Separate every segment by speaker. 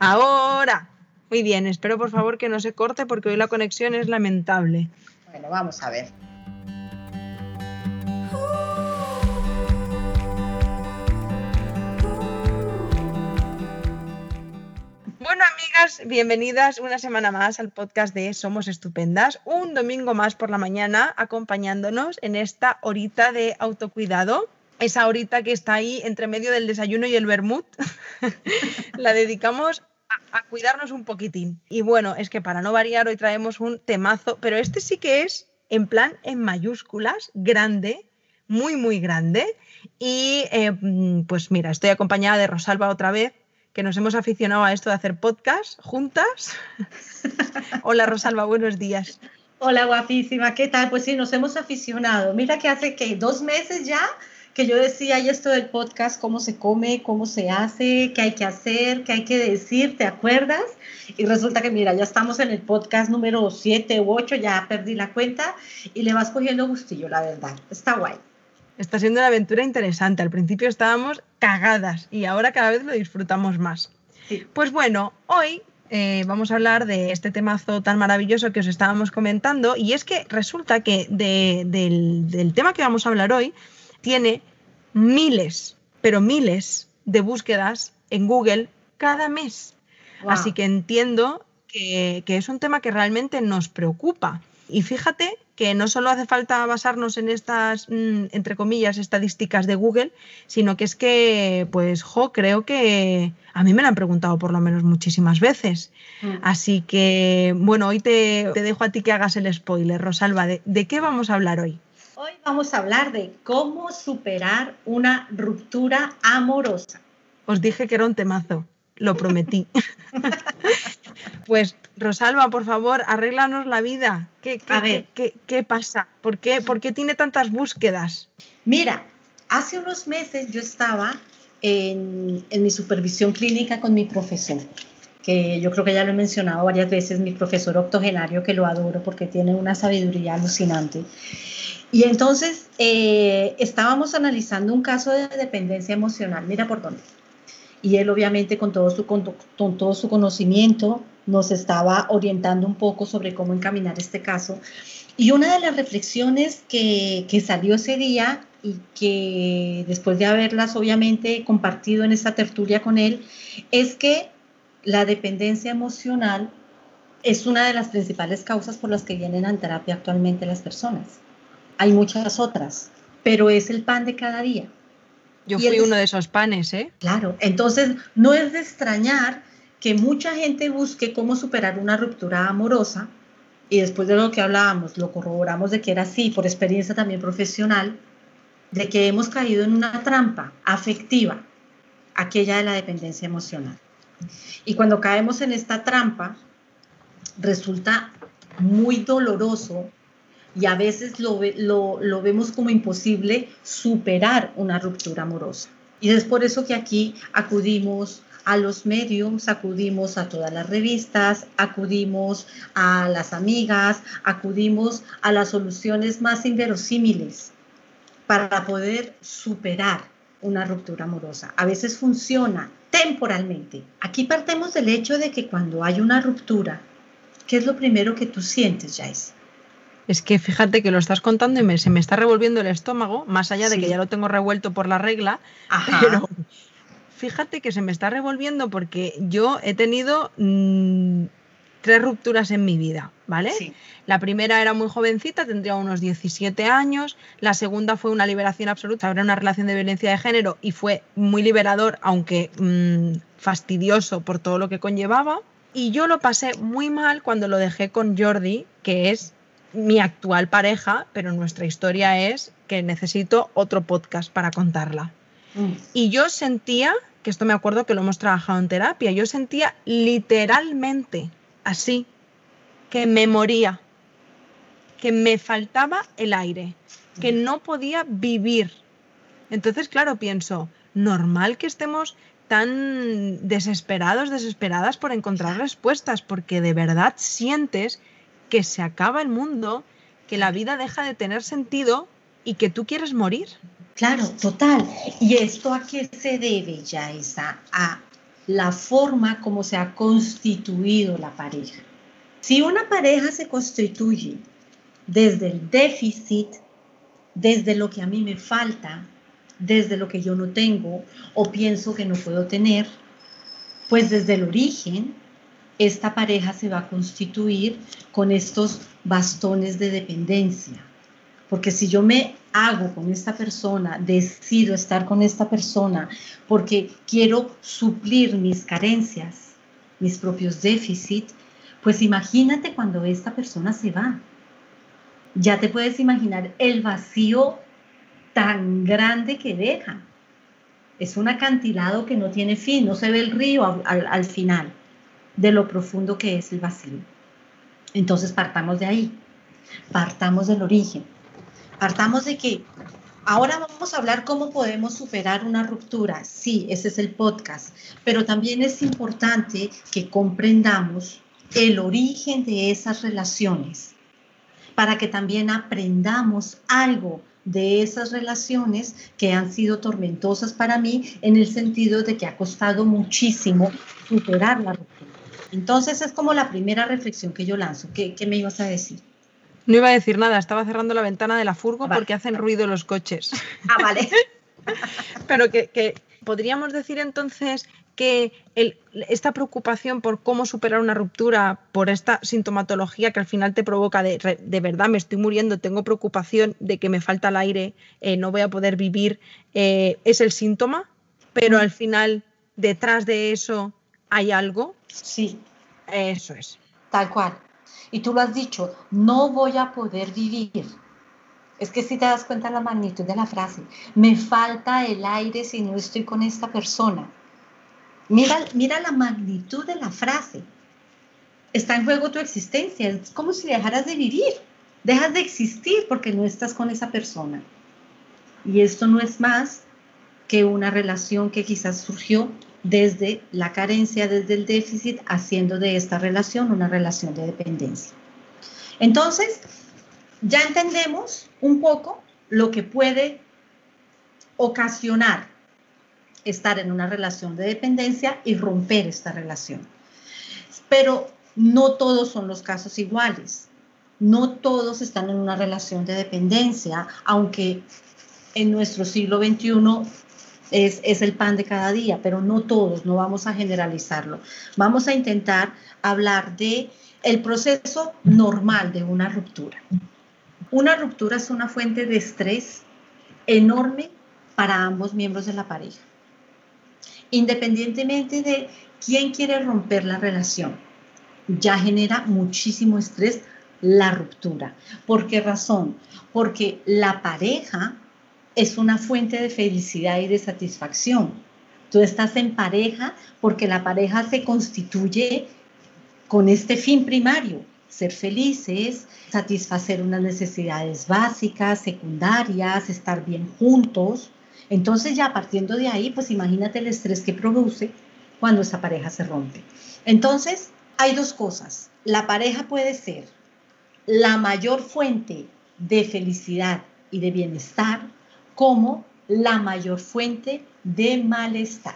Speaker 1: Ahora. Muy bien, espero por favor que no se corte porque hoy la conexión es lamentable.
Speaker 2: Bueno, vamos a ver.
Speaker 1: Bueno, amigas, bienvenidas una semana más al podcast de Somos Estupendas. Un domingo más por la mañana acompañándonos en esta horita de autocuidado. Esa horita que está ahí entre medio del desayuno y el vermut. la dedicamos a, cuidarnos un poquitín. Y bueno, es que para no variar, hoy traemos un temazo, pero este sí que es en plan en mayúsculas, grande, muy, muy grande. Y eh, pues mira, estoy acompañada de Rosalba otra vez, que nos hemos aficionado a esto de hacer podcast juntas. Hola Rosalba, buenos días.
Speaker 2: Hola guapísima, ¿qué tal? Pues sí, nos hemos aficionado. Mira que hace que dos meses ya que yo decía, y esto del podcast, cómo se come, cómo se hace, qué hay que hacer, qué hay que decir, ¿te acuerdas? Y resulta que, mira, ya estamos en el podcast número 7 u 8, ya perdí la cuenta y le vas cogiendo gustillo, la verdad. Está guay.
Speaker 1: Está siendo una aventura interesante. Al principio estábamos cagadas y ahora cada vez lo disfrutamos más. Pues bueno, hoy eh, vamos a hablar de este temazo tan maravilloso que os estábamos comentando y es que resulta que del, del tema que vamos a hablar hoy tiene miles, pero miles de búsquedas en Google cada mes. Así que entiendo que, es un tema que realmente nos preocupa. Y fíjate que no solo hace falta basarnos en estas, mm, entre comillas, estadísticas de Google, sino que es que, pues, jo, creo que a mí me lo han preguntado por lo menos muchísimas veces. Mm. Así que, bueno, hoy te, dejo a ti que hagas el spoiler, Rosalba, ¿de qué vamos a hablar hoy?
Speaker 2: Hoy vamos a hablar de cómo superar una ruptura amorosa.
Speaker 1: Os dije que era un temazo, lo prometí. pues Rosalba, por favor, arréglanos la vida. ¿Qué, qué, pasa? ¿Por qué, ¿Por qué tiene tantas búsquedas?
Speaker 2: Mira, hace unos meses yo estaba en, en, mi supervisión clínica con mi profesor, que yo creo que ya lo he mencionado varias veces, mi profesor octogenario, que lo adoro porque tiene una sabiduría alucinante. Y entonces eh, estábamos analizando un caso de dependencia emocional, mira por dónde. Y él obviamente con todo su, con, todo su conocimiento nos estaba orientando un poco sobre cómo encaminar este caso. Y una de las reflexiones que, que salió ese día y que después de haberlas obviamente compartido en esta tertulia con él, es que la dependencia emocional es una de las principales causas por las que vienen a terapia actualmente las personas hay muchas otras, pero es el pan de cada día.
Speaker 1: Yo fui uno de esos panes, ¿eh?
Speaker 2: Claro, entonces no es de extrañar que mucha gente busque cómo superar una ruptura amorosa y después de lo que hablábamos, lo corroboramos de que era así, por experiencia también profesional, de que hemos caído en una trampa afectiva, aquella de la dependencia emocional. Y cuando caemos en esta trampa, resulta muy doloroso y a veces lo, lo, vemos como imposible superar una ruptura amorosa. Y es por eso que aquí acudimos a los medios, acudimos a todas las revistas, acudimos a las amigas, acudimos a las soluciones más inverosímiles para poder superar una ruptura amorosa. A veces funciona temporalmente. Aquí partemos del hecho de que cuando hay una ruptura, ¿qué es lo primero que tú sientes, Jace?
Speaker 1: Es que fíjate que lo estás contando y se me está revolviendo el estómago, más allá de que ya lo tengo revuelto por la regla, pero fíjate que se me está revolviendo porque yo he tenido mm, tres rupturas en mi vida, ¿vale? La primera era muy jovencita, tendría unos 17 años, la segunda fue una liberación absoluta, era una relación de violencia de género y fue muy liberador, aunque mm, fastidioso por todo lo que conllevaba. Y yo lo pasé muy mal cuando lo dejé con Jordi, que es mi actual pareja, pero nuestra historia es que necesito otro podcast para contarla. Mm. Y yo sentía, que esto me acuerdo que lo hemos trabajado en terapia, yo sentía literalmente así, que me moría, que me faltaba el aire, que mm. no podía vivir. Entonces, claro, pienso, normal que estemos tan desesperados, desesperadas por encontrar respuestas, porque de verdad sientes que se acaba el mundo, que la vida deja de tener sentido y que tú quieres morir.
Speaker 2: Claro, total. ¿Y esto a qué se debe, Yaisa? A la forma como se ha constituido la pareja. Si una pareja se constituye desde el déficit, desde lo que a mí me falta, desde lo que yo no tengo o pienso que no puedo tener, pues desde el origen esta pareja se va a constituir con estos bastones de dependencia. Porque si yo me hago con esta persona, decido estar con esta persona porque quiero suplir mis carencias, mis propios déficits, pues imagínate cuando esta persona se va. Ya te puedes imaginar el vacío tan grande que deja. Es un acantilado que no tiene fin, no se ve el río al, final de lo profundo que es el vacío. Entonces partamos de ahí, partamos del origen, partamos de que ahora vamos a hablar cómo podemos superar una ruptura. Sí, ese es el podcast, pero también es importante que comprendamos el origen de esas relaciones para que también aprendamos algo de esas relaciones que han sido tormentosas para mí en el sentido de que ha costado muchísimo superar la ruptura. Entonces es como la primera reflexión que yo lanzo. ¿Qué, me ibas a decir?
Speaker 1: No iba a decir nada, estaba cerrando la ventana de la furgo ah, porque hacen ruido los coches.
Speaker 2: Ah, vale.
Speaker 1: Pero que, que, podríamos decir entonces que esta preocupación por cómo superar una ruptura, por esta sintomatología que al final te provoca de, de verdad me estoy muriendo, tengo preocupación de que me falta el aire, eh, no voy a poder vivir, eh, es el síntoma, pero al final detrás de eso hay algo.
Speaker 2: Sí.
Speaker 1: Eso es.
Speaker 2: Tal cual. Y tú lo has dicho, no voy a poder vivir. Es que si te das cuenta la magnitud de la frase, me falta el aire si no estoy con esta persona. Mira, la magnitud de la frase. Está en juego tu existencia. Es como si dejaras de vivir. Dejas de existir porque no estás con esa persona. Y esto no es más que una relación que quizás surgió desde la carencia, desde el déficit, haciendo de esta relación una relación de dependencia. Entonces, ya entendemos un poco lo que puede ocasionar estar en una relación de dependencia y romper esta relación. Pero no todos son los casos iguales. No todos están en una relación de dependencia, aunque en nuestro siglo XXI es, es, el pan de cada día, pero no todos, no vamos a generalizarlo. Vamos a intentar hablar de el proceso normal de una ruptura. Una ruptura es una fuente de estrés enorme para ambos miembros de la pareja independientemente de quién quiere romper la relación. Ya genera muchísimo estrés la ruptura. ¿Por qué razón? Porque la pareja es una fuente de felicidad y de satisfacción. Tú estás en pareja porque la pareja se constituye con este fin primario, ser felices, satisfacer unas necesidades básicas, secundarias, estar bien juntos. Entonces ya partiendo de ahí, pues imagínate el estrés que produce cuando esa pareja se rompe. Entonces, hay dos cosas. La pareja puede ser la mayor fuente de felicidad y de bienestar como la mayor fuente de malestar.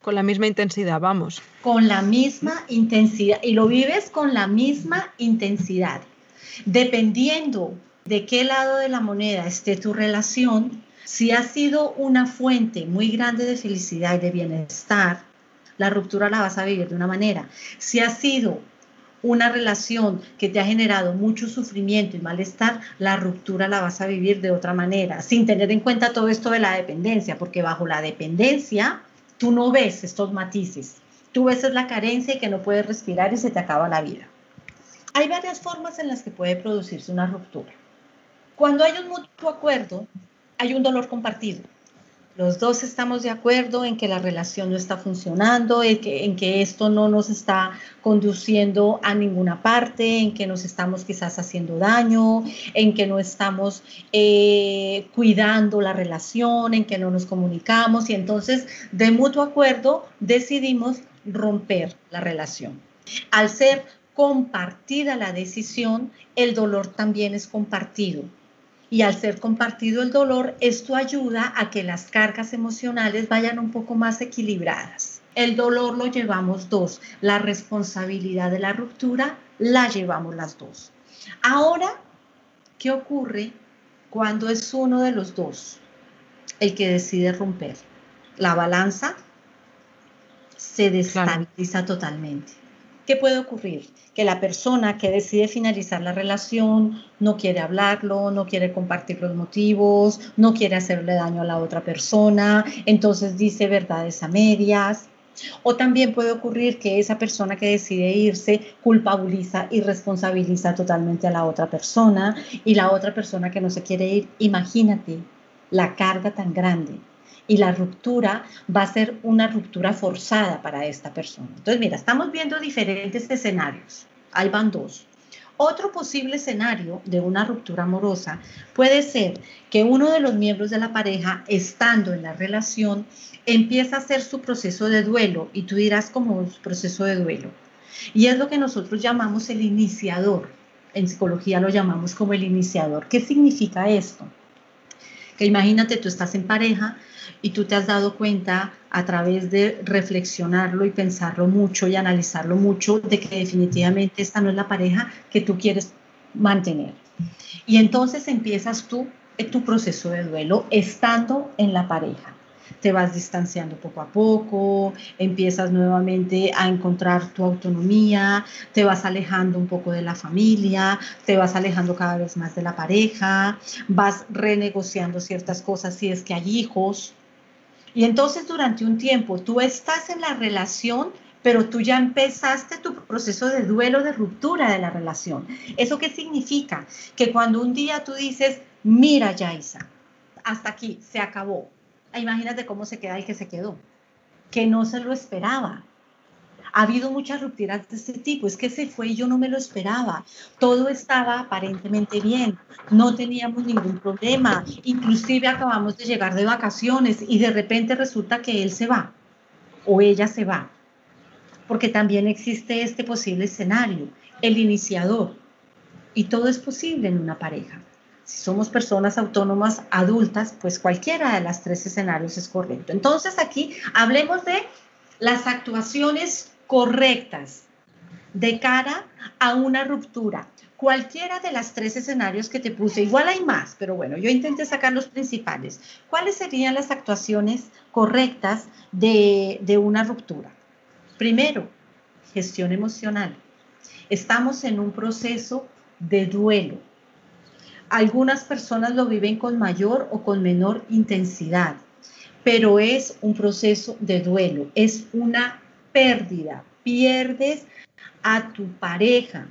Speaker 1: Con la misma intensidad, vamos.
Speaker 2: Con la misma intensidad. Y lo vives con la misma intensidad. Dependiendo de qué lado de la moneda esté tu relación, si ha sido una fuente muy grande de felicidad y de bienestar, la ruptura la vas a vivir de una manera. Si ha sido una relación que te ha generado mucho sufrimiento y malestar, la ruptura la vas a vivir de otra manera, sin tener en cuenta todo esto de la dependencia, porque bajo la dependencia tú no ves estos matices. Tú ves la carencia y que no puedes respirar y se te acaba la vida. Hay varias formas en las que puede producirse una ruptura. Cuando hay un mutuo acuerdo, hay un dolor compartido. Los dos estamos de acuerdo en que la relación no está funcionando, en que, esto no nos está conduciendo a ninguna parte, en que nos estamos quizás haciendo daño, en que no estamos eh, cuidando la relación, en que no nos comunicamos y entonces de mutuo acuerdo decidimos romper la relación. Al ser compartida la decisión, el dolor también es compartido y al ser compartido el dolor, esto ayuda a que las cargas emocionales vayan un poco más equilibradas. El dolor lo llevamos dos. La responsabilidad de la ruptura la llevamos las dos. Ahora, ¿qué ocurre cuando es uno de los dos el que decide romper? La balanza se destabiliza totalmente. ¿Qué puede ocurrir? Que la persona que decide finalizar la relación no quiere hablarlo, no quiere compartir los motivos, no quiere hacerle daño a la otra persona, entonces dice verdades a medias. O también puede ocurrir que esa persona que decide irse culpabiliza y responsabiliza totalmente a la otra persona y la otra persona que no se quiere ir, imagínate la carga tan grande y la ruptura va a ser una ruptura forzada para esta persona. Entonces, mira, estamos viendo diferentes escenarios. Ahí van dos. Otro posible escenario de una ruptura amorosa puede ser que uno de los miembros de la pareja, estando en la relación, empieza a hacer su proceso de duelo y tú dirás como su proceso de duelo. Y es lo que nosotros llamamos el iniciador. En psicología lo llamamos como el iniciador. ¿Qué significa esto? Que imagínate, tú estás en pareja, y tú te has dado cuenta a través de reflexionarlo y pensarlo mucho y analizarlo mucho de que definitivamente esta no es la pareja que tú quieres mantener. Y entonces empiezas tú tu proceso de duelo estando en la pareja. Te vas distanciando poco a poco, empiezas nuevamente a encontrar tu autonomía, te vas alejando un poco de la familia, te vas alejando cada vez más de la pareja, vas renegociando ciertas cosas si es que hay hijos, y entonces durante un tiempo tú estás en la relación, pero tú ya empezaste tu proceso de duelo, de ruptura de la relación. ¿Eso qué significa? Que cuando un día tú dices, mira Yaisa, hasta aquí, se acabó. Imagínate cómo se queda el que se quedó, que no se lo esperaba, ha habido muchas rupturas de este tipo, es que se fue y yo no me lo esperaba. Todo estaba aparentemente bien, no teníamos ningún problema, inclusive acabamos de llegar de vacaciones y de repente resulta que él se va o ella se va, porque también existe este posible escenario, el iniciador, y todo es posible en una pareja. Si somos personas autónomas adultas, pues cualquiera de las tres escenarios es correcto. Entonces aquí hablemos de las actuaciones correctas de cara a una ruptura. Cualquiera de las tres escenarios que te puse, igual hay más, pero bueno, yo intenté sacar los principales. ¿Cuáles serían las actuaciones correctas de, de una ruptura? Primero, gestión emocional. Estamos en un proceso de duelo. Algunas personas lo viven con mayor o con menor intensidad, pero es un proceso de duelo, es una pérdida, pierdes a tu pareja.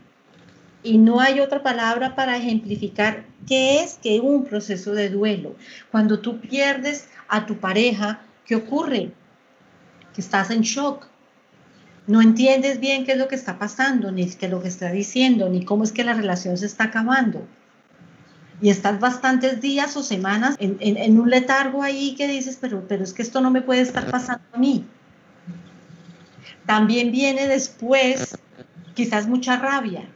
Speaker 2: Y no hay otra palabra para ejemplificar qué es que un proceso de duelo. Cuando tú pierdes a tu pareja, ¿qué ocurre? Que estás en shock. No entiendes bien qué es lo que está pasando, ni qué es lo que está diciendo, ni cómo es que la relación se está acabando. Y estás bastantes días o semanas en, un letargo ahí que dices, pero, pero es que esto no me puede estar pasando a mí. También viene después quizás mucha rabia,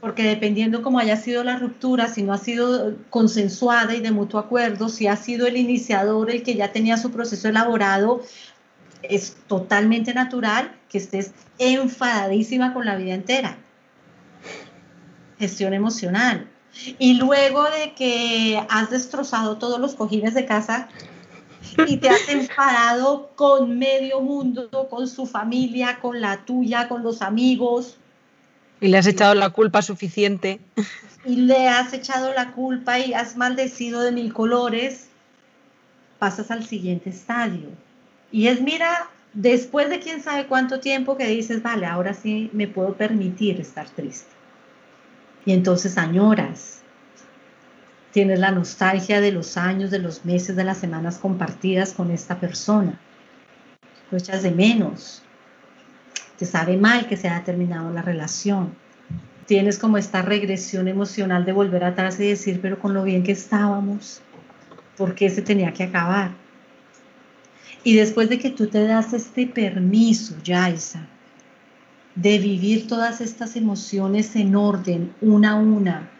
Speaker 2: porque dependiendo cómo haya sido la ruptura, si no ha sido consensuada y de mutuo acuerdo, si ha sido el iniciador el que ya tenía su proceso elaborado, es totalmente natural que estés enfadadísima con la vida entera. Gestión emocional. Y luego de que has destrozado todos los cojines de casa, y te has enfadado con medio mundo, con su familia, con la tuya, con los amigos.
Speaker 1: Y le has echado la culpa suficiente.
Speaker 2: Y le has echado la culpa y has maldecido de mil colores. Pasas al siguiente estadio. Y es, mira, después de quién sabe cuánto tiempo que dices, vale, ahora sí me puedo permitir estar triste. Y entonces añoras, Tienes la nostalgia de los años, de los meses, de las semanas compartidas con esta persona. Lo echas de menos. Te sabe mal que se haya terminado la relación. Tienes como esta regresión emocional de volver atrás y decir, pero con lo bien que estábamos, ¿por qué se tenía que acabar? Y después de que tú te das este permiso, Yaisa, de vivir todas estas emociones en orden, una a una,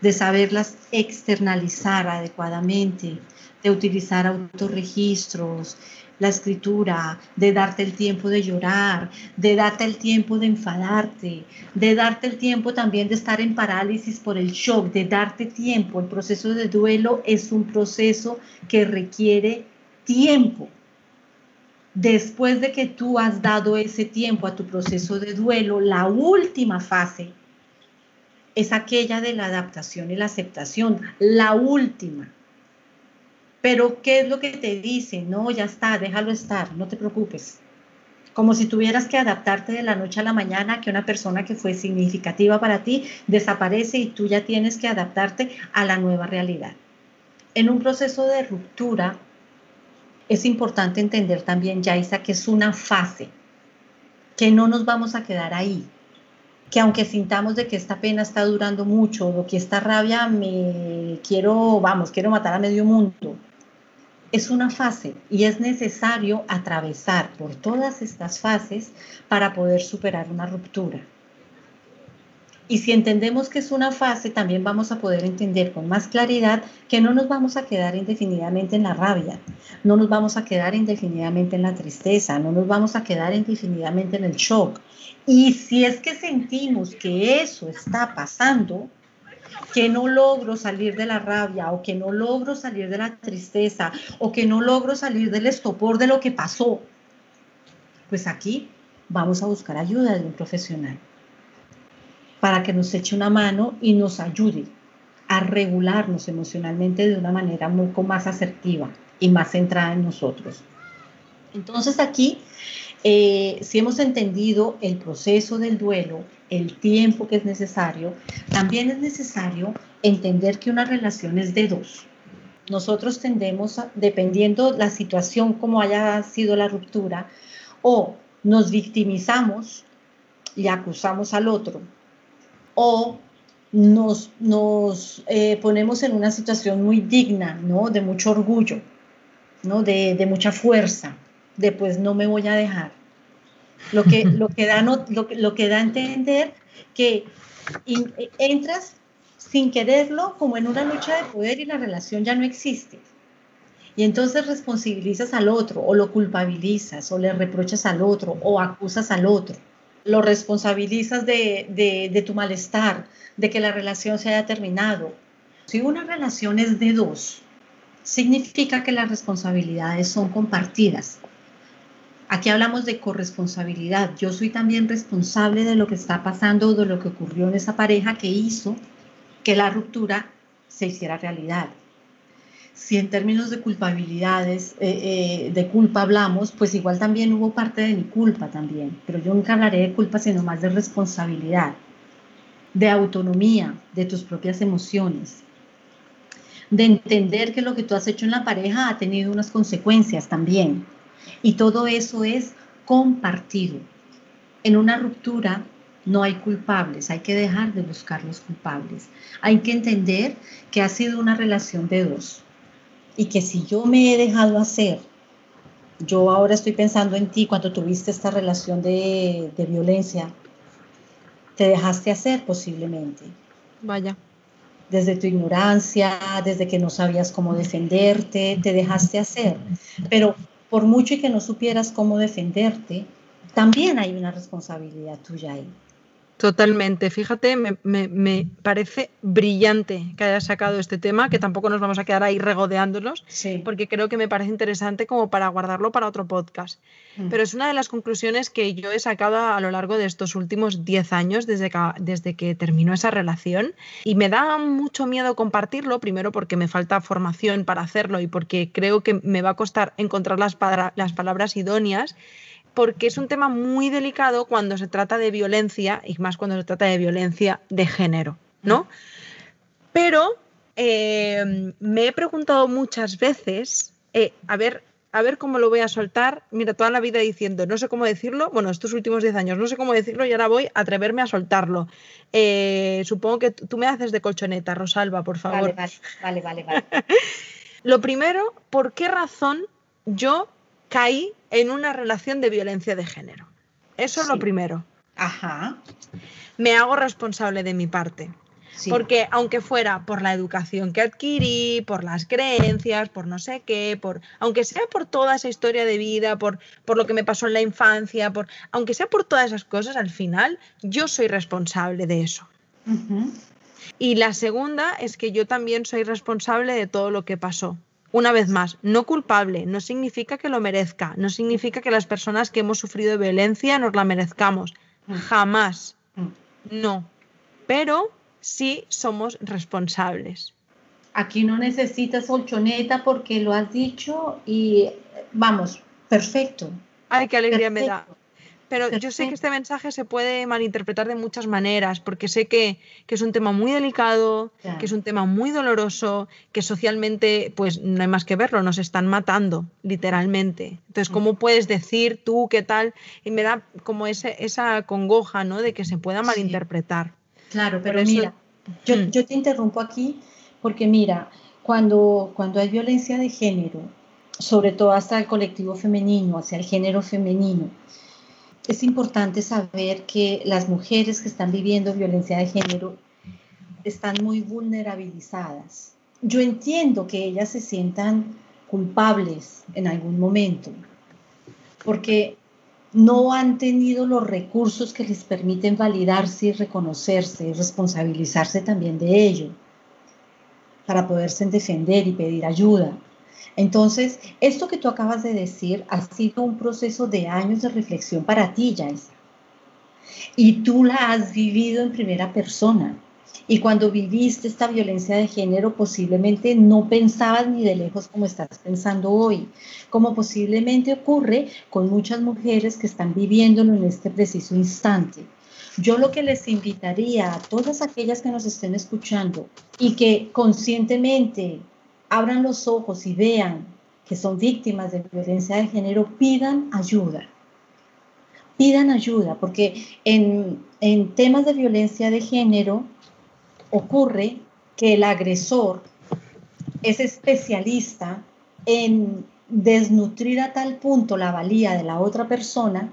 Speaker 2: de saberlas externalizar adecuadamente, de utilizar autorregistros, la escritura, de darte el tiempo de llorar, de darte el tiempo de enfadarte, de darte el tiempo también de estar en parálisis por el shock, de darte tiempo. El proceso de duelo es un proceso que requiere tiempo. Después de que tú has dado ese tiempo a tu proceso de duelo, la última fase es aquella de la adaptación y la aceptación, la última. Pero ¿qué es lo que te dice? No, ya está, déjalo estar, no te preocupes. Como si tuvieras que adaptarte de la noche a la mañana, que una persona que fue significativa para ti desaparece y tú ya tienes que adaptarte a la nueva realidad. En un proceso de ruptura, es importante entender también, Yaisa, que es una fase, que no nos vamos a quedar ahí, que aunque sintamos de que esta pena está durando mucho o que esta rabia me quiero, vamos, quiero matar a medio mundo, es una fase y es necesario atravesar por todas estas fases para poder superar una ruptura. Y si entendemos que es una fase, también vamos a poder entender con más claridad que no nos vamos a quedar indefinidamente en la rabia, no nos vamos a quedar indefinidamente en la tristeza, no nos vamos a quedar indefinidamente en el shock. Y si es que sentimos que eso está pasando, que no logro salir de la rabia o que no logro salir de la tristeza o que no logro salir del estopor de lo que pasó, pues aquí vamos a buscar ayuda de un profesional para que nos eche una mano y nos ayude a regularnos emocionalmente de una manera mucho más asertiva y más centrada en nosotros. Entonces aquí, eh, si hemos entendido el proceso del duelo, el tiempo que es necesario, también es necesario entender que una relación es de dos. Nosotros tendemos, dependiendo la situación como haya sido la ruptura, o nos victimizamos y acusamos al otro, o nos, nos eh, ponemos en una situación muy digna, ¿no? De mucho orgullo, ¿no? De, de mucha fuerza, de pues no me voy a dejar. Lo que, lo que, da, no, lo, lo que da a entender que entras sin quererlo como en una lucha de poder y la relación ya no existe. Y entonces responsabilizas al otro o lo culpabilizas o le reprochas al otro o acusas al otro. Lo responsabilizas de, tu malestar, de que la relación se haya terminado. Si una relación es de dos, significa que las responsabilidades son compartidas Aquí hablamos de corresponsabilidad. Yo soy también responsable de lo que está pasando, de lo que ocurrió en esa pareja que hizo que la ruptura se hiciera realidad. Si en términos de culpabilidades, eh, eh, de culpa hablamos, pues igual también hubo parte de mi culpa también, pero yo nunca hablaré de culpa, sino más de responsabilidad, de autonomía, de tus propias emociones, de entender que lo que tú has hecho en la pareja ha tenido unas consecuencias también y todo eso es compartido. En una ruptura no hay culpables, hay que dejar de buscar los culpables. Hay que entender que ha sido una relación de dos y que si yo me he dejado hacer, yo ahora estoy pensando en ti cuando tuviste esta relación de, de violencia, te dejaste hacer posiblemente.
Speaker 1: Vaya.
Speaker 2: Desde tu ignorancia, desde que no sabías cómo defenderte, te dejaste hacer. Pero por mucho y que no supieras cómo defenderte, también hay una responsabilidad tuya ahí.
Speaker 1: Totalmente. Fíjate, me, parece brillante que hayas sacado este tema, que tampoco nos vamos a quedar ahí regodeándonos, porque creo que me parece interesante como para guardarlo para otro podcast. Mm. Pero es una de las conclusiones que yo he sacado a lo largo de estos últimos 10 años desde que, desde que terminó esa relación y me da mucho miedo compartirlo, primero porque me falta formación para hacerlo y porque creo que me va a costar encontrar las, las palabras idóneas porque es un tema muy delicado cuando se trata de violencia y más cuando se trata de violencia de género, ¿no? Pero eh, me he preguntado muchas veces, eh, a ver, a ver cómo lo voy a soltar. Mira, toda la vida diciendo, no sé cómo decirlo, bueno, estos últimos 10 años, no sé cómo decirlo y ahora voy a atreverme a soltarlo. Eh, supongo que tú me haces de colchoneta, Rosalba, por favor.
Speaker 2: Vale, vale, vale, vale.
Speaker 1: Lo primero, ¿por qué razón yo caí en una relación de violencia de género. Eso es lo primero.
Speaker 2: Ajá.
Speaker 1: Me hago responsable de mi parte. Porque aunque fuera por la educación que adquirí, por las creencias, por no sé qué, por aunque sea por toda esa historia de vida, por, por lo que me pasó en la infancia, por aunque sea por todas esas cosas, al final yo soy responsable de eso. Y la segunda es que yo también soy responsable de todo lo que pasó. Una vez más, no culpable, no significa que lo merezca, no significa que las personas que hemos sufrido violencia nos la merezcamos. Mm. Jamás. Mm. No. Pero sí somos responsables.
Speaker 2: Aquí no necesitas colchoneta porque lo has dicho y vamos, perfecto.
Speaker 1: Ay, qué alegría me da. Pero yo sé que este mensaje se puede malinterpretar de muchas maneras, porque sé que, es un tema muy delicado, que es un tema muy doloroso, que socialmente, pues no hay más que verlo, nos están matando, literalmente. Entonces, ¿cómo puedes decir tú qué tal? Y me da como ese, esa congoja, ¿no? De que se pueda malinterpretar.
Speaker 2: Claro, pero mira, yo, mm. yo, te interrumpo aquí, porque mira, cuando, cuando hay violencia de género, sobre todo hasta el colectivo femenino, hacia el género femenino, es importante saber que las mujeres que están viviendo violencia de género están muy vulnerabilizadas. Yo entiendo que ellas se sientan culpables en algún momento, porque no han tenido los recursos que les permiten validarse y reconocerse y responsabilizarse también de ello para poderse defender y pedir ayuda. Entonces, esto que tú acabas de decir ha sido un proceso de años de reflexión para ti, Yaisa. Y tú la has vivido en primera persona. Y cuando viviste esta violencia de género, posiblemente no pensabas ni de lejos como estás pensando hoy, como posiblemente ocurre con muchas mujeres que están viviéndolo en este preciso instante. Yo lo que les invitaría a todas aquellas que nos estén escuchando y que conscientemente abran los ojos y vean que son víctimas de violencia de género, pidan ayuda. Pidan ayuda, porque en, en temas de violencia de género ocurre que el agresor es especialista en desnutrir a tal punto la valía de la otra persona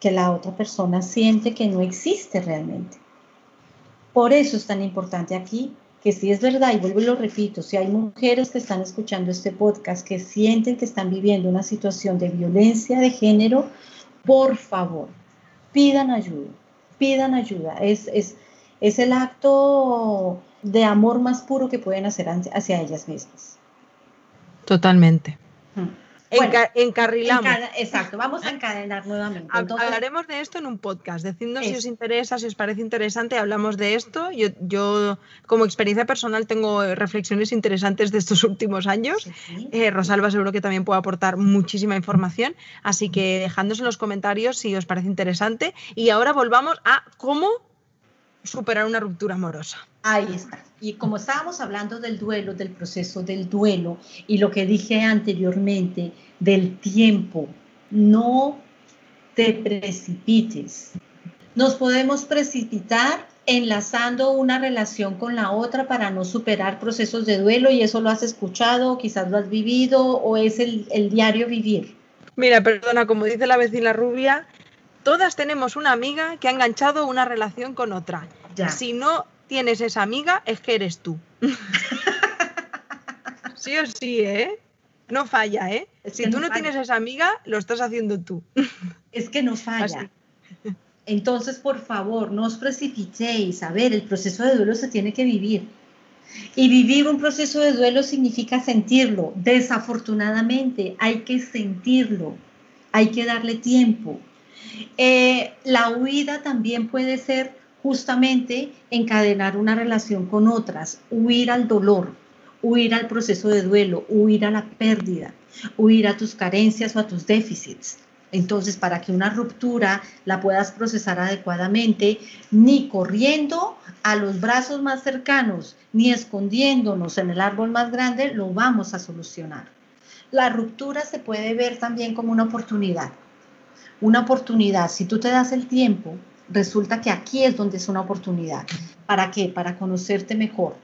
Speaker 2: que la otra persona siente que no existe realmente. Por eso es tan importante aquí que si es verdad, y vuelvo y lo repito, si hay mujeres que están escuchando este podcast que sienten que están viviendo una situación de violencia de género, por favor, pidan ayuda, pidan ayuda. Es, es, es el acto de amor más puro que pueden hacer hacia ellas mismas.
Speaker 1: Totalmente encarrilamos.
Speaker 2: exacto, vamos a encadenar nuevamente.
Speaker 1: Hablaremos de esto en un podcast. Decidnos si os interesa, si os parece interesante, hablamos de esto. Yo, yo como experiencia personal, tengo reflexiones interesantes de estos últimos años. Eh, Rosalba seguro que también puede aportar muchísima información. Así que dejadnos en los comentarios si os parece interesante. Y ahora volvamos a cómo superar una ruptura amorosa.
Speaker 2: Ahí está. Y como estábamos hablando del duelo, del proceso del duelo y lo que dije anteriormente del tiempo, no te precipites. Nos podemos precipitar enlazando una relación con la otra para no superar procesos de duelo y eso lo has escuchado, quizás lo has vivido o es el, el diario vivir.
Speaker 1: Mira, perdona, como dice la vecina rubia, todas tenemos una amiga que ha enganchado una relación con otra. Si no tienes esa amiga, es que eres tú. sí o sí, ¿eh? No falla, ¿eh? si tú no, tienes esa amiga, lo estás haciendo tú.
Speaker 2: es que no falla. Entonces, por favor, no os precipitéis. A ver, el proceso de duelo se tiene que vivir. Y vivir un proceso de duelo significa sentirlo. Desafortunadamente, hay que sentirlo. Hay que darle tiempo. Eh, la huida también puede ser justamente encadenar una relación con otras, huir al dolor, huir al proceso de duelo, huir a la pérdida, huir a tus carencias o a tus déficits. Entonces, para que una ruptura la puedas procesar adecuadamente, ni corriendo a los brazos más cercanos, ni escondiéndonos en el árbol más grande, lo vamos a solucionar. La ruptura se puede ver también como una oportunidad una oportunidad, si tú te das el tiempo, resulta que aquí es donde es una oportunidad. ¿Para qué? Para conocerte mejor,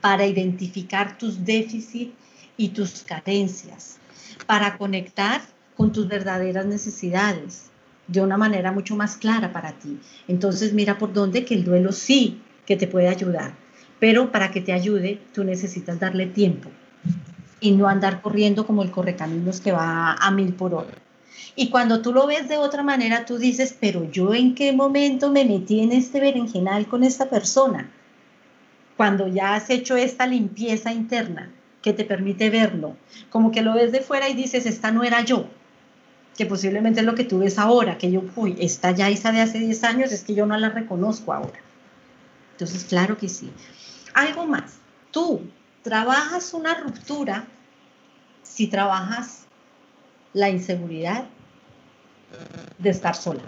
Speaker 2: para identificar tus déficits y tus carencias, para conectar con tus verdaderas necesidades de una manera mucho más clara para ti. Entonces mira por dónde que el duelo sí que te puede ayudar. Pero para que te ayude, tú necesitas darle tiempo y no andar corriendo como el correcaminos que va a mil por hora. Y cuando tú lo ves de otra manera, tú dices, pero yo en qué momento me metí en este berenjenal con esta persona. Cuando ya has hecho esta limpieza interna que te permite verlo, como que lo ves de fuera y dices, esta no era yo, que posiblemente es lo que tú ves ahora, que yo, uy, esta ya esa de hace 10 años, es que yo no la reconozco ahora. Entonces, claro que sí. Algo más, tú trabajas una ruptura si trabajas la inseguridad de estar sola.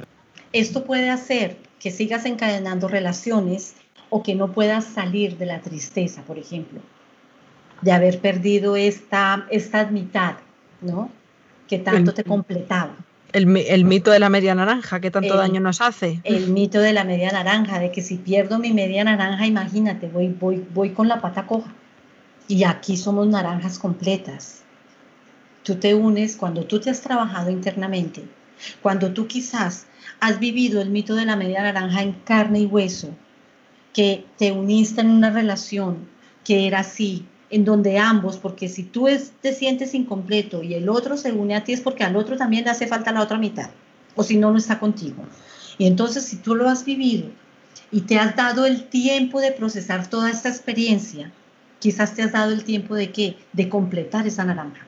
Speaker 2: Esto puede hacer que sigas encadenando relaciones o que no puedas salir de la tristeza, por ejemplo, de haber perdido esta, esta mitad, ¿no? Que tanto te completaba.
Speaker 1: El, mito de la media naranja, que tanto daño nos hace.
Speaker 2: El mito de la media naranja, de que si pierdo mi media naranja, imagínate, voy, voy, voy con la pata coja. Y aquí somos naranjas completas. Tú te unes cuando tú te has trabajado internamente, cuando tú quizás has vivido el mito de la media naranja en carne y hueso, que te uniste en una relación que era así, en donde ambos, porque si tú te sientes incompleto y el otro se une a ti es porque al otro también le hace falta la otra mitad, o si no, no está contigo. Y entonces si tú lo has vivido y te has dado el tiempo de procesar toda esta experiencia, quizás te has dado el tiempo de qué? De completar esa naranja.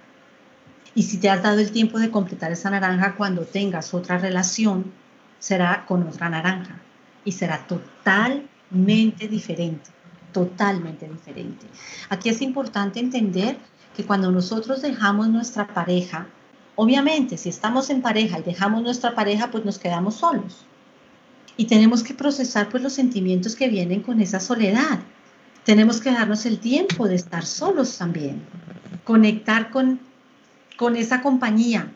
Speaker 2: Y si te has dado el tiempo de completar esa naranja cuando tengas otra relación, será con otra naranja y será totalmente diferente totalmente diferente. Aquí es importante entender que cuando nosotros dejamos nuestra pareja, obviamente si estamos en pareja y dejamos nuestra pareja, pues nos quedamos solos. Y tenemos que procesar pues los sentimientos que vienen con esa soledad. Tenemos que darnos el tiempo de estar solos también. Conectar con, con esa compañía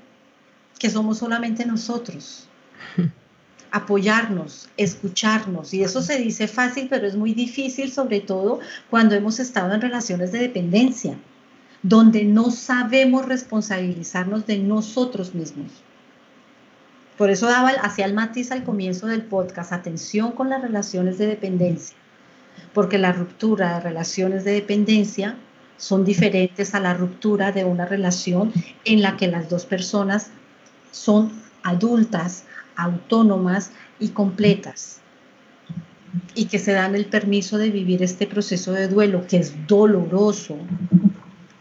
Speaker 2: que somos solamente nosotros. apoyarnos, escucharnos. Y eso se dice fácil, pero es muy difícil, sobre todo cuando hemos estado en relaciones de dependencia, donde no sabemos responsabilizarnos de nosotros mismos. Por eso daba hacia el matiz al comienzo del podcast, atención con las relaciones de dependencia, porque la ruptura de relaciones de dependencia son diferentes a la ruptura de una relación en la que las dos personas son adultas, autónomas y completas. Y que se dan el permiso de vivir este proceso de duelo que es doloroso,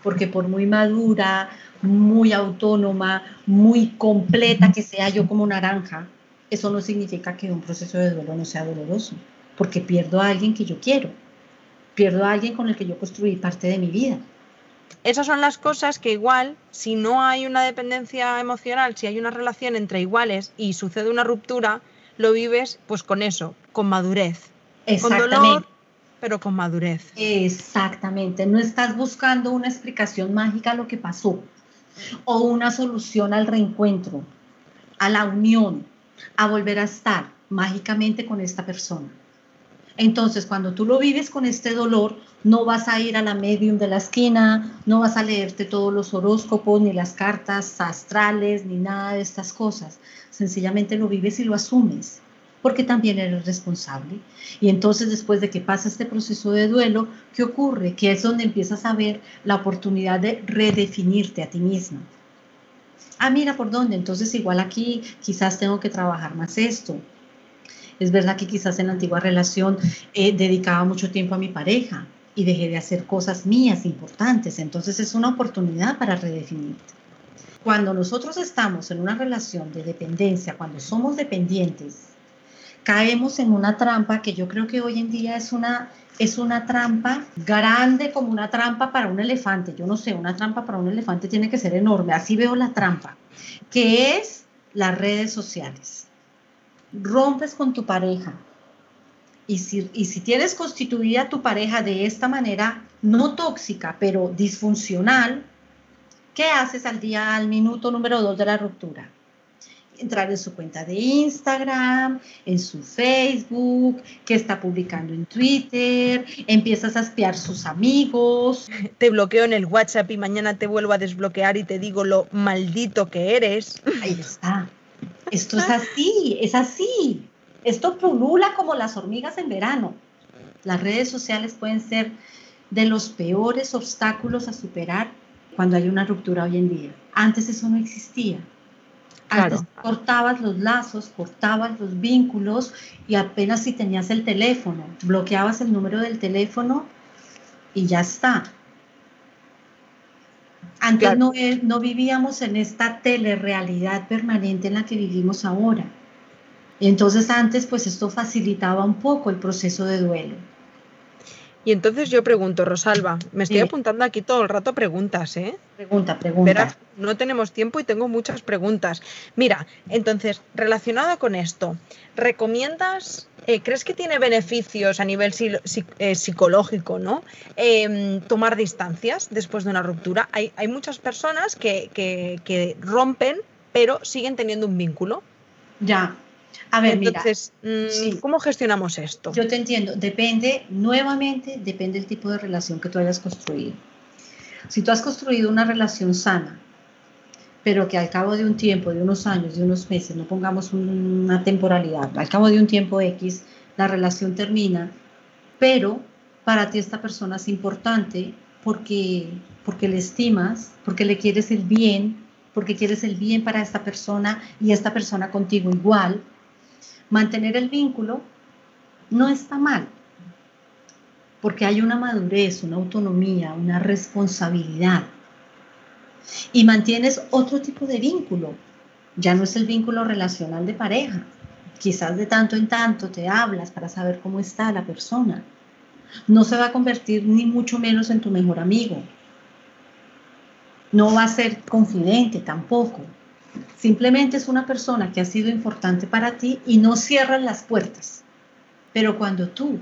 Speaker 2: porque por muy madura, muy autónoma, muy completa que sea yo como naranja, eso no significa que un proceso de duelo no sea doloroso, porque pierdo a alguien que yo quiero, pierdo a alguien con el que yo construí parte de mi vida
Speaker 1: esas son las cosas que igual, si no hay una dependencia emocional, si hay una relación entre iguales y sucede una ruptura, lo vives pues con eso, con madurez. Con dolor, pero con madurez.
Speaker 2: Exactamente. No estás buscando una explicación mágica a lo que pasó o una solución al reencuentro, a la unión, a volver a estar mágicamente con esta persona. Entonces, cuando tú lo vives con este dolor, no vas a ir a la medium de la esquina, no vas a leerte todos los horóscopos, ni las cartas astrales, ni nada de estas cosas. Sencillamente lo vives y lo asumes, porque también eres responsable. Y entonces, después de que pasa este proceso de duelo, ¿qué ocurre? Que es donde empiezas a ver la oportunidad de redefinirte a ti mismo. Ah, mira por dónde. Entonces, igual aquí quizás tengo que trabajar más esto es verdad que quizás en la antigua relación eh, dedicaba mucho tiempo a mi pareja y dejé de hacer cosas mías importantes. Entonces es una oportunidad para redefinirte. Cuando nosotros estamos en una relación de dependencia, cuando somos dependientes, caemos en una trampa que yo creo que hoy en día es una, es una trampa grande como una trampa para un elefante. Yo no sé, una trampa para un elefante tiene que ser enorme. Así veo la trampa, que es las redes sociales rompes con tu pareja y si, y si tienes constituida tu pareja de esta manera, no tóxica, pero disfuncional, ¿qué haces al día, al minuto número dos de la ruptura? Entrar en su cuenta de Instagram, en su Facebook, que está publicando en Twitter, empiezas a espiar sus amigos.
Speaker 1: Te bloqueo en el WhatsApp y mañana te vuelvo a desbloquear y te digo lo maldito que eres.
Speaker 2: Ahí está. Esto es así, es así. Esto pulula como las hormigas en verano. Las redes sociales pueden ser de los peores obstáculos a superar cuando hay una ruptura hoy en día. Antes eso no existía. Antes cortabas los lazos, cortabas los vínculos y apenas si tenías el teléfono, bloqueabas el número del teléfono y ya está. Antes no, no vivíamos en esta telerrealidad permanente en la que vivimos ahora. Entonces antes pues esto facilitaba un poco el proceso de duelo.
Speaker 1: Y entonces yo pregunto, Rosalba, me estoy apuntando aquí todo el rato preguntas, ¿eh?
Speaker 2: Pregunta, pregunta.
Speaker 1: no tenemos tiempo y tengo muchas preguntas. Mira, entonces, relacionado con esto, ¿recomiendas, eh, crees que tiene beneficios a nivel eh, psicológico, ¿no? Em, tomar distancias después de una ruptura. Hay, hay muchas personas que, que rompen, pero siguen teniendo un vínculo.
Speaker 2: Ya, a ver,
Speaker 1: Entonces, mm, ¿cómo gestionamos esto?
Speaker 2: Yo te entiendo. Depende, nuevamente, depende del tipo de relación que tú hayas construido. Si tú has construido una relación sana, pero que al cabo de un tiempo, de unos años, de unos meses, no pongamos una temporalidad, al cabo de un tiempo X, la relación termina, pero para ti esta persona es importante porque, porque le estimas, porque le quieres el bien, porque quieres el bien para esta persona y esta persona contigo igual, mantener el vínculo no está mal, porque hay una madurez, una autonomía, una responsabilidad. Y mantienes otro tipo de vínculo. Ya no es el vínculo relacional de pareja. Quizás de tanto en tanto te hablas para saber cómo está la persona. No se va a convertir ni mucho menos en tu mejor amigo. No va a ser confidente tampoco. Simplemente es una persona que ha sido importante para ti y no cierran las puertas. Pero cuando tú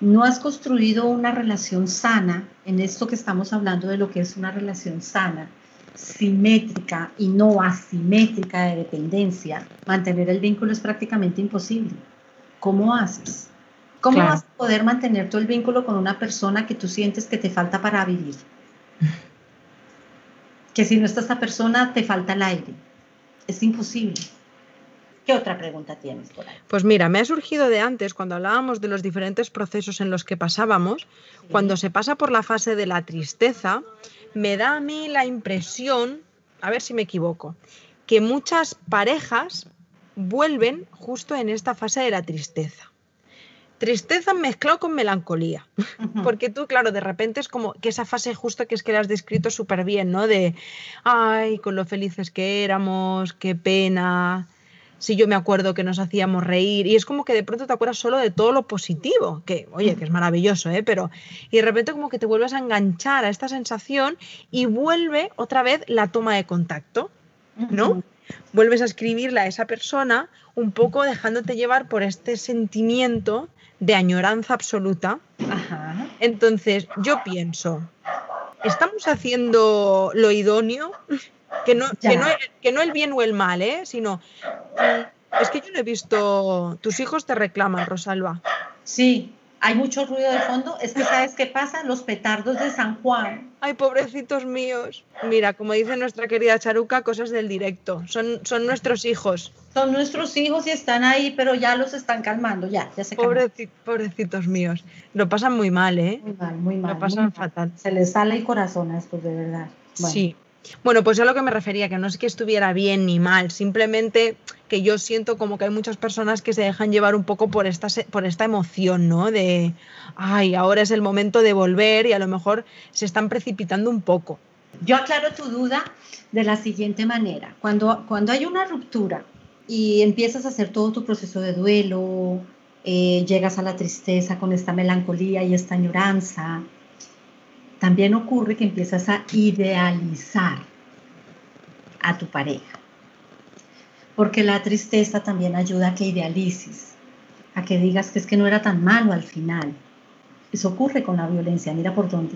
Speaker 2: no has construido una relación sana, en esto que estamos hablando de lo que es una relación sana, simétrica y no asimétrica de dependencia, mantener el vínculo es prácticamente imposible. ¿Cómo haces? ¿Cómo vas a poder mantener todo el vínculo con una persona que tú sientes que te falta para vivir? Que si no está esta persona, te falta el aire es imposible. ¿Qué otra pregunta tienes por ahí?
Speaker 1: Pues mira, me ha surgido de antes, cuando hablábamos de los diferentes procesos en los que pasábamos, cuando se pasa por la fase de la tristeza, me da a mí la impresión, a ver si me equivoco, que muchas parejas vuelven justo en esta fase de la tristeza tristeza mezclado con melancolía. Porque tú, claro, de repente es como que esa fase justo que es que la has descrito súper bien, ¿no? De, ay, con lo felices que éramos, qué pena, si yo me acuerdo que nos hacíamos reír. Y es como que de pronto te acuerdas solo de todo lo positivo, que, oye, que es maravilloso, ¿eh? Pero, y de repente como que te vuelves a enganchar a esta sensación y vuelve otra vez la toma de contacto, ¿no? Vuelves a escribirle a esa persona un poco dejándote llevar por este sentimiento de añoranza absoluta. Entonces, yo pienso, ¿estamos haciendo lo idóneo? Que no, que no, que, no, el bien o el mal, ¿eh? sino mm, es que yo no he visto. Tus hijos te reclaman, Rosalba.
Speaker 2: Sí, hay mucho ruido de fondo. Es que, ¿sabes qué pasa? Los petardos de San Juan.
Speaker 1: Ay, pobrecitos míos. Mira, como dice nuestra querida Charuca, cosas del directo. Son, son nuestros hijos.
Speaker 2: Son nuestros hijos y están ahí, pero ya los están calmando, ya, ya se
Speaker 1: Pobrecitos míos. Lo pasan muy mal, ¿eh?
Speaker 2: Muy mal, muy mal.
Speaker 1: Lo pasan fatal.
Speaker 2: Se les sale el corazón a estos, de verdad.
Speaker 1: Sí. Bueno, pues yo a lo que me refería, que no es que estuviera bien ni mal, simplemente que yo siento como que hay muchas personas que se dejan llevar un poco por esta, por esta emoción, ¿no? De, ay, ahora es el momento de volver y a lo mejor se están precipitando un poco.
Speaker 2: Yo aclaro tu duda de la siguiente manera. Cuando, cuando hay una ruptura y empiezas a hacer todo tu proceso de duelo, eh, llegas a la tristeza con esta melancolía y esta añoranza, también ocurre que empiezas a idealizar a tu pareja. Porque la tristeza también ayuda a que idealices, a que digas que es que no era tan malo al final. Eso ocurre con la violencia, mira por dónde.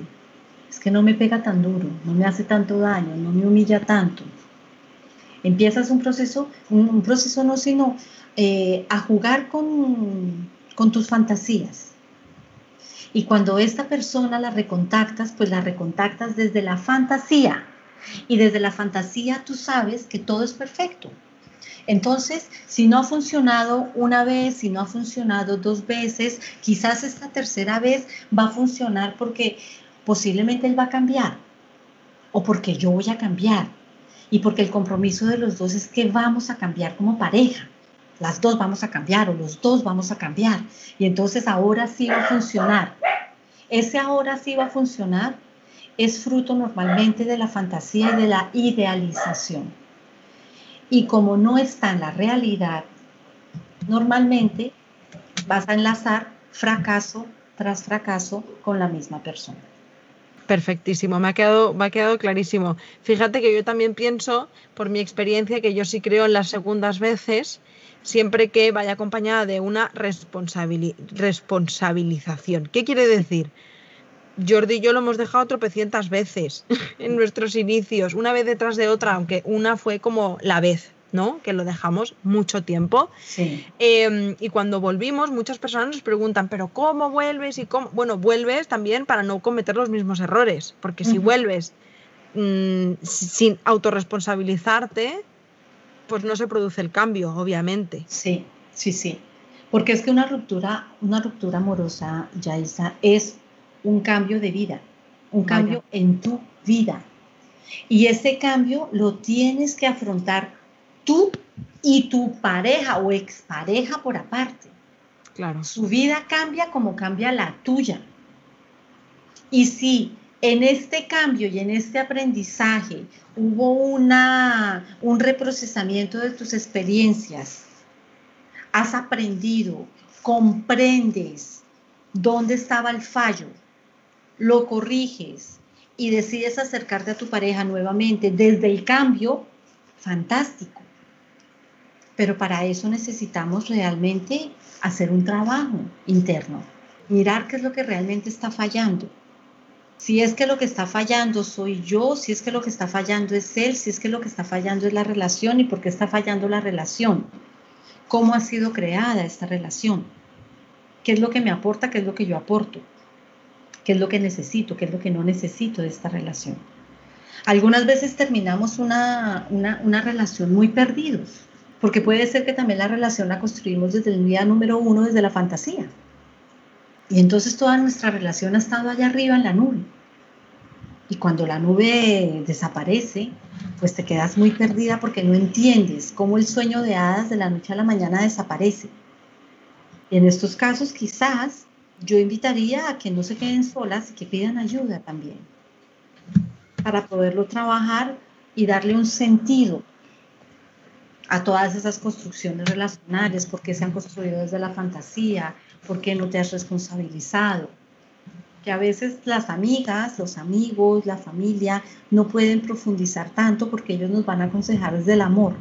Speaker 2: Es que no me pega tan duro, no me hace tanto daño, no me humilla tanto. Empiezas un proceso, un, proceso no, sino eh, a jugar con, con tus fantasías y cuando esta persona la recontactas, pues la recontactas desde la fantasía. Y desde la fantasía tú sabes que todo es perfecto. Entonces, si no ha funcionado una vez, si no ha funcionado dos veces, quizás esta tercera vez va a funcionar porque posiblemente él va a cambiar o porque yo voy a cambiar y porque el compromiso de los dos es que vamos a cambiar como pareja. Las dos vamos a cambiar o los dos vamos a cambiar. Y entonces ahora sí va a funcionar. Ese ahora sí va a funcionar es fruto normalmente de la fantasía y de la idealización. Y como no está en la realidad, normalmente vas a enlazar fracaso tras fracaso con la misma persona.
Speaker 1: Perfectísimo, me ha, quedado, me ha quedado clarísimo. Fíjate que yo también pienso, por mi experiencia, que yo sí creo en las segundas veces, siempre que vaya acompañada de una responsabilización. ¿Qué quiere decir? Jordi y yo lo hemos dejado tropecientas veces en nuestros inicios, una vez detrás de otra, aunque una fue como la vez, ¿no? Que lo dejamos mucho tiempo. Em, y cuando volvimos, muchas personas nos preguntan, ¿pero cómo vuelves? y cómo? Bueno, vuelves también para no cometer los mismos errores, porque si vuelves mm, sin autorresponsabilizarte, pues no se produce el cambio, obviamente.
Speaker 2: Sí, sí, sí. Porque es que una ruptura, una ruptura amorosa, Yaisa, es un cambio de vida, un cambio en tu vida. Y ese cambio lo tienes que afrontar tú y tu pareja o expareja por aparte.
Speaker 1: Claro.
Speaker 2: Su vida cambia como cambia la tuya. Y si en este cambio y en este aprendizaje hubo una, un reprocesamiento de tus experiencias, has aprendido, comprendes dónde estaba el fallo, lo corriges y decides acercarte a tu pareja nuevamente desde el cambio, fantástico. Pero para eso necesitamos realmente hacer un trabajo interno, mirar qué es lo que realmente está fallando. Si es que lo que está fallando soy yo, si es que lo que está fallando es él, si es que lo que está fallando es la relación y por qué está fallando la relación. ¿Cómo ha sido creada esta relación? ¿Qué es lo que me aporta? ¿Qué es lo que yo aporto? qué es lo que necesito, qué es lo que no necesito de esta relación. Algunas veces terminamos una, una, relación muy perdidos, porque puede ser que también la relación la construimos desde el día número uno, desde la fantasía. Y entonces toda nuestra relación ha estado allá arriba en la nube. Y cuando la nube desaparece, pues te quedas muy perdida porque no entiendes cómo el sueño de hadas de la noche a la mañana desaparece. Y en estos casos quizás yo invitaría a que no se queden solas y que pidan ayuda también para poderlo trabajar y darle un sentido a todas esas construcciones relacionales, porque se han construido desde la fantasía, porque no te has responsabilizado. Que a veces las amigas, los amigos, la familia no pueden profundizar tanto porque ellos nos van a aconsejar desde el amor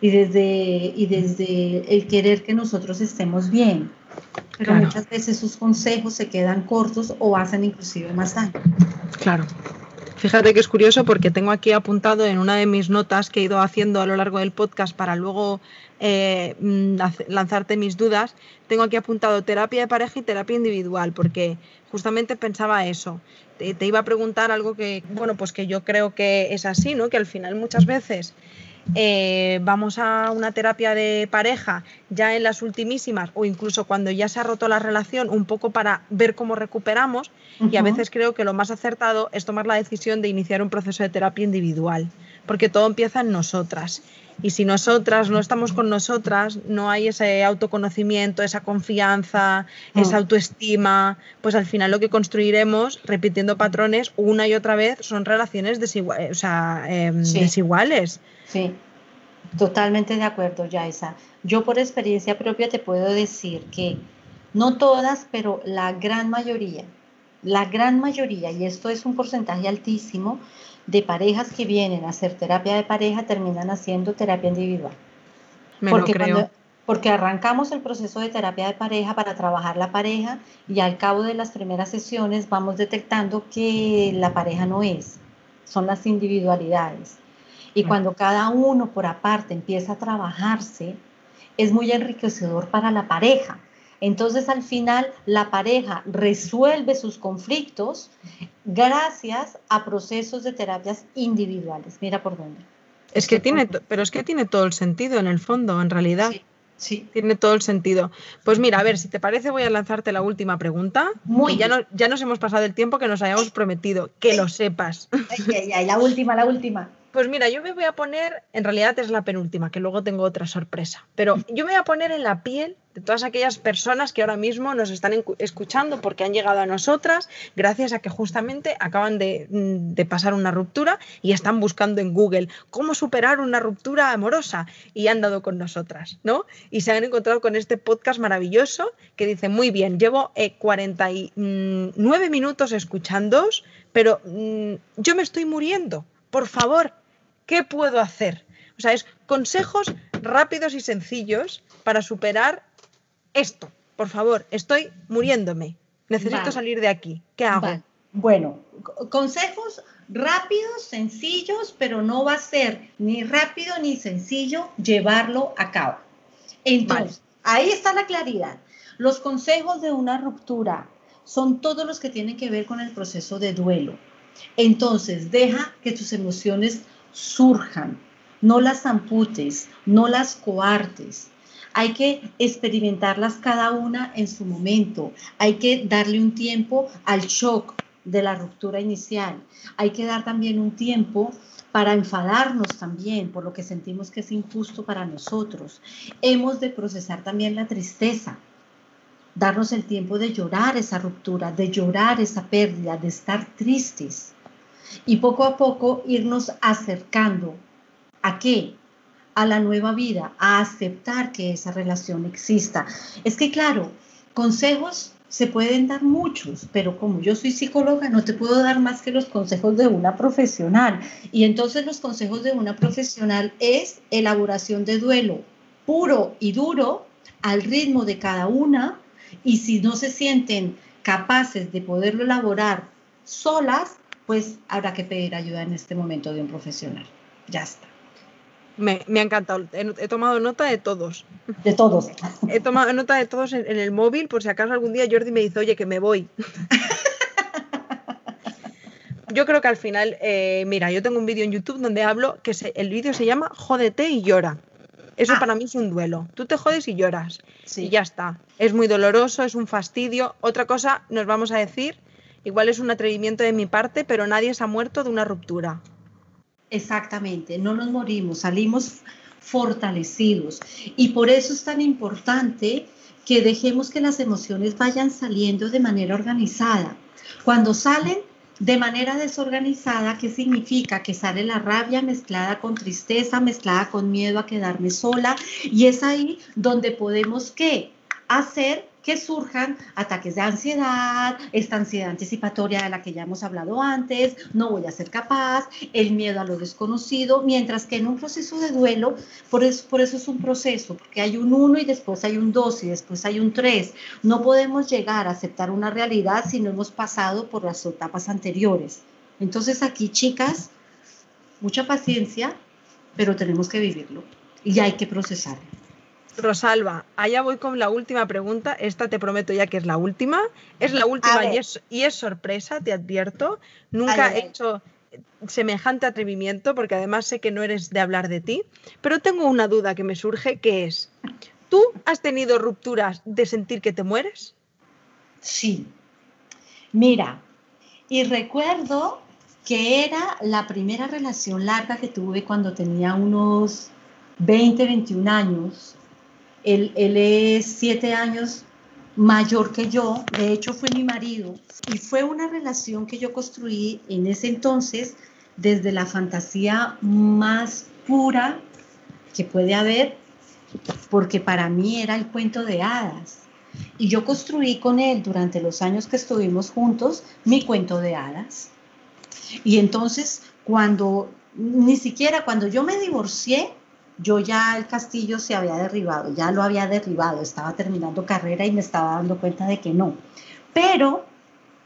Speaker 2: y desde, y desde el querer que nosotros estemos bien pero muchas veces sus consejos se quedan cortos o hacen inclusive más daño.
Speaker 1: Claro. Fíjate que es curioso porque tengo aquí apuntado en una de mis notas que he ido haciendo a lo largo del podcast para luego eh, mm, lanzarte mis dudas, tengo aquí apuntado terapia de pareja y terapia individual, porque justamente pensaba eso. Te, te, iba a preguntar algo que, bueno, pues que yo creo que es así, ¿no? Que al final muchas veces eh, vamos a una terapia de pareja ya en las ultimísimas o incluso cuando ya se ha roto la relación, un poco para ver cómo recuperamos. Y a veces creo que lo más acertado es tomar la decisión de iniciar un proceso de terapia individual, porque todo empieza en nosotras. Y si nosotras no estamos con nosotras, no hay ese autoconocimiento, esa confianza, esa autoestima, pues al final lo que construiremos repitiendo patrones una y otra vez son relaciones desiguales. Em, desiguales.
Speaker 2: Sí, totalmente de acuerdo, Yaisa. Yo por experiencia propia te puedo decir que no todas, pero la gran mayoría, la gran mayoría, y esto es un porcentaje altísimo, de parejas que vienen a hacer terapia de pareja terminan haciendo terapia individual.
Speaker 1: Me porque lo creo.
Speaker 2: porque arrancamos el proceso de terapia de pareja para trabajar la pareja y al cabo de las primeras sesiones vamos detectando que la pareja no es, son las individualidades. Y cuando cada uno por aparte empieza a trabajarse, es muy enriquecedor para la pareja. Entonces al final la pareja resuelve sus conflictos gracias a procesos de terapias individuales. Mira por dónde.
Speaker 1: Es que tiene, pero es que tiene todo el sentido en el fondo, en realidad. Sí. Tiene todo el sentido. Pues mira, a ver, si te parece, voy a lanzarte la última pregunta. Muy ya, no, ya nos hemos pasado el tiempo que nos hayamos prometido, que lo sepas.
Speaker 2: la última, la última.
Speaker 1: Pues mira, yo me voy a poner, en realidad es la penúltima, que luego tengo otra sorpresa, pero yo me voy a poner en la piel de todas aquellas personas que ahora mismo nos están escuchando porque han llegado a nosotras gracias a que justamente acaban de, mm, de, pasar una ruptura y están buscando en Google cómo superar una ruptura amorosa y han dado con nosotras, ¿no? Y se han encontrado con este podcast maravilloso que dice, muy bien, llevo 49 eh, minutos escuchándoos, pero mm, yo me estoy muriendo, por favor, ¿Qué puedo hacer? O sea, es consejos rápidos y sencillos para superar esto. Por favor, estoy muriéndome. Necesito salir de aquí. ¿Qué hago?
Speaker 2: Bueno, consejos rápidos, sencillos, pero no va a ser ni rápido ni sencillo llevarlo a cabo. Entonces, ahí está la claridad. Los consejos de una ruptura son todos los que tienen que ver con el proceso de duelo. Entonces, deja que tus emociones surjan, no las amputes, no las coartes. Hay que experimentarlas cada una en su momento. Hay que darle un tiempo al shock de la ruptura inicial. Hay que dar también un tiempo para enfadarnos también por lo que sentimos que es injusto para nosotros. Hemos de procesar también la tristeza, darnos el tiempo de llorar esa ruptura, de llorar esa pérdida, de estar tristes y poco a poco irnos acercando a qué? A la nueva vida, a aceptar que esa relación exista. Es que claro, consejos se pueden dar muchos, pero como yo soy psicóloga, no te puedo dar más que los consejos de una profesional. Y entonces los consejos de una profesional es elaboración de duelo puro y duro al ritmo de cada una. Y si no se sienten capaces de poderlo elaborar solas, pues habrá que pedir ayuda en este momento de un profesional. Ya está.
Speaker 1: Me, ha encantado. He, tomado nota de todos.
Speaker 2: De todos.
Speaker 1: He tomado nota de todos en, el móvil por si acaso algún día Jordi me dice, oye, que me voy. yo creo que al final, eh, mira, yo tengo un vídeo en YouTube donde hablo que el vídeo se llama Jódete y llora. Eso ah. para mí es un duelo. Tú te jodes y lloras. Y ya está. Es muy doloroso, es un fastidio. Otra cosa, nos vamos a decir Igual es un atrevimiento de mi parte, pero nadie se ha muerto de una ruptura.
Speaker 2: Exactamente, no nos morimos, salimos fortalecidos. Y por eso es tan importante que dejemos que las emociones vayan saliendo de manera organizada. Cuando salen de manera desorganizada, ¿qué significa? Que sale la rabia mezclada con tristeza, mezclada con miedo a quedarme sola. Y es ahí donde podemos, ¿qué? Hacer que surjan ataques de ansiedad, esta ansiedad anticipatoria de la que ya hemos hablado antes, no voy a ser capaz, el miedo a lo desconocido, mientras que en un proceso de duelo, por eso, por eso es un proceso, porque hay un 1 y después hay un 2 y después hay un 3. No podemos llegar a aceptar una realidad si no hemos pasado por las etapas anteriores. Entonces aquí, chicas, mucha paciencia, pero tenemos que vivirlo y hay que procesarlo.
Speaker 1: Rosalba, allá voy con la última pregunta. Esta te prometo ya que es la última. Es la última y es, y es, sorpresa, te advierto. Nunca he hecho semejante atrevimiento porque además sé que no eres de hablar de ti. Pero tengo una duda que me surge que es, ¿tú has tenido rupturas de sentir que te mueres?
Speaker 2: Sí. Mira, y recuerdo que era la primera relación larga que tuve cuando tenía unos 20, 21 años él, es siete años mayor que yo, de hecho fue mi marido, y fue una relación que yo construí en ese entonces desde la fantasía más pura que puede haber, porque para mí era el cuento de hadas. Y yo construí con él durante los años que estuvimos juntos mi cuento de hadas. Y entonces, cuando, ni siquiera cuando yo me divorcié, yo ya el castillo se había derribado, ya lo había derribado, estaba terminando carrera y me estaba dando cuenta de que no. Pero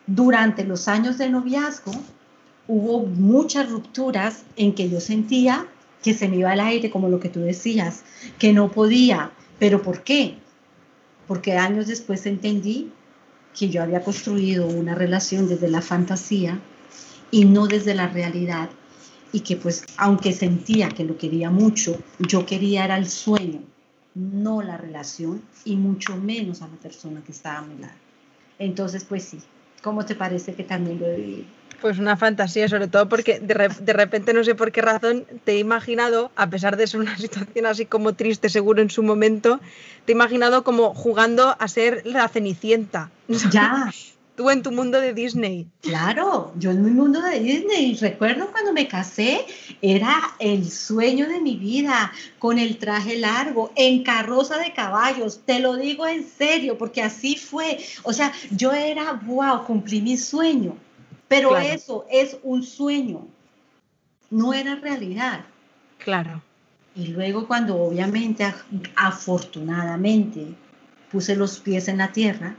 Speaker 2: durante los años de noviazgo hubo muchas rupturas en que yo sentía que se me iba al aire, como lo que tú decías, que no podía. ¿Pero por qué? Porque años después entendí que yo había construido una relación desde la fantasía y no desde la realidad y que pues aunque sentía que lo quería mucho, yo quería era el sueño, no la relación y mucho menos a la persona que estaba a mi lado. Entonces pues sí, ¿cómo te parece que también lo he vivido?
Speaker 1: Pues una fantasía, sobre todo porque de, de, repente no sé por qué razón te he imaginado, a pesar de ser una situación así como triste seguro en su momento, te he imaginado como jugando a ser la Cenicienta.
Speaker 2: Ya.
Speaker 1: Tú en tu mundo de Disney.
Speaker 2: Claro, yo en mi mundo de Disney. Recuerdo cuando me casé, era el sueño de mi vida, con el traje largo, en carroza de caballos. Te lo digo en serio, porque así fue. O sea, yo era, wow, cumplí mi sueño. Pero eso es un sueño, no era realidad.
Speaker 1: Claro.
Speaker 2: Y luego cuando obviamente, afortunadamente, puse los pies en la tierra,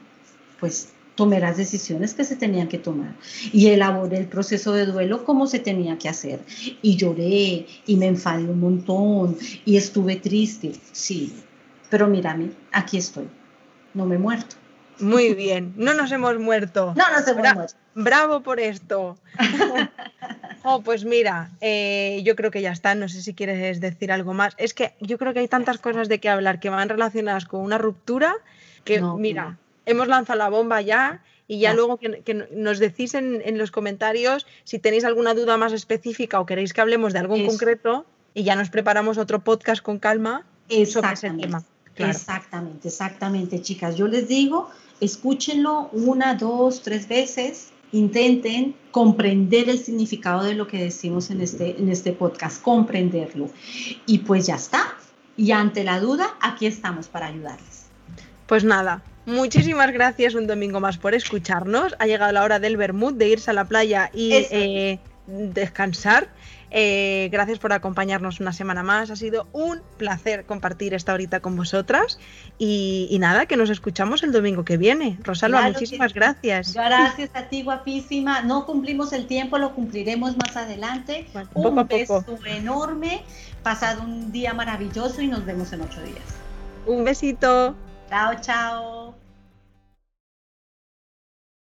Speaker 2: pues tomé las decisiones que se tenían que tomar y elaboré el proceso de duelo como se tenía que hacer. Y lloré y me enfadé un montón y estuve triste, sí, pero mírame, aquí estoy, no me he muerto.
Speaker 1: Muy bien, no nos hemos muerto.
Speaker 2: No nos hemos muerto.
Speaker 1: Bravo por esto. oh, pues mira, eh, yo creo que ya está. No sé si quieres decir algo más. Es que yo creo que hay tantas cosas de qué hablar que van relacionadas con una ruptura que, mira, hemos lanzado la bomba ya y ya, luego que, nos decís en, los comentarios si tenéis alguna duda más específica o queréis que hablemos de algo en concreto y ya nos preparamos otro podcast con calma sobre ese tema.
Speaker 2: Exactamente, exactamente, chicas. Yo les digo, escúchenlo una, dos, tres veces, intenten comprender el significado de lo que decimos en este, en este podcast, comprenderlo. Y pues ya está. Y ante la duda, aquí estamos para ayudarles.
Speaker 1: Pues nada, Muchísimas gracias un domingo más por escucharnos. Ha llegado la hora del Bermud, de irse a la playa y eh, descansar. Eh, gracias por acompañarnos una semana más. Ha sido un placer compartir esta horita con vosotras. Y, nada, que nos escuchamos el domingo que viene. Rosalba, muchísimas gracias.
Speaker 2: Gracias a ti, guapísima. No cumplimos el tiempo, lo cumpliremos más adelante. un beso enorme. Pasado un día maravilloso y nos vemos en ocho días.
Speaker 1: Un besito.
Speaker 2: Chao, chao.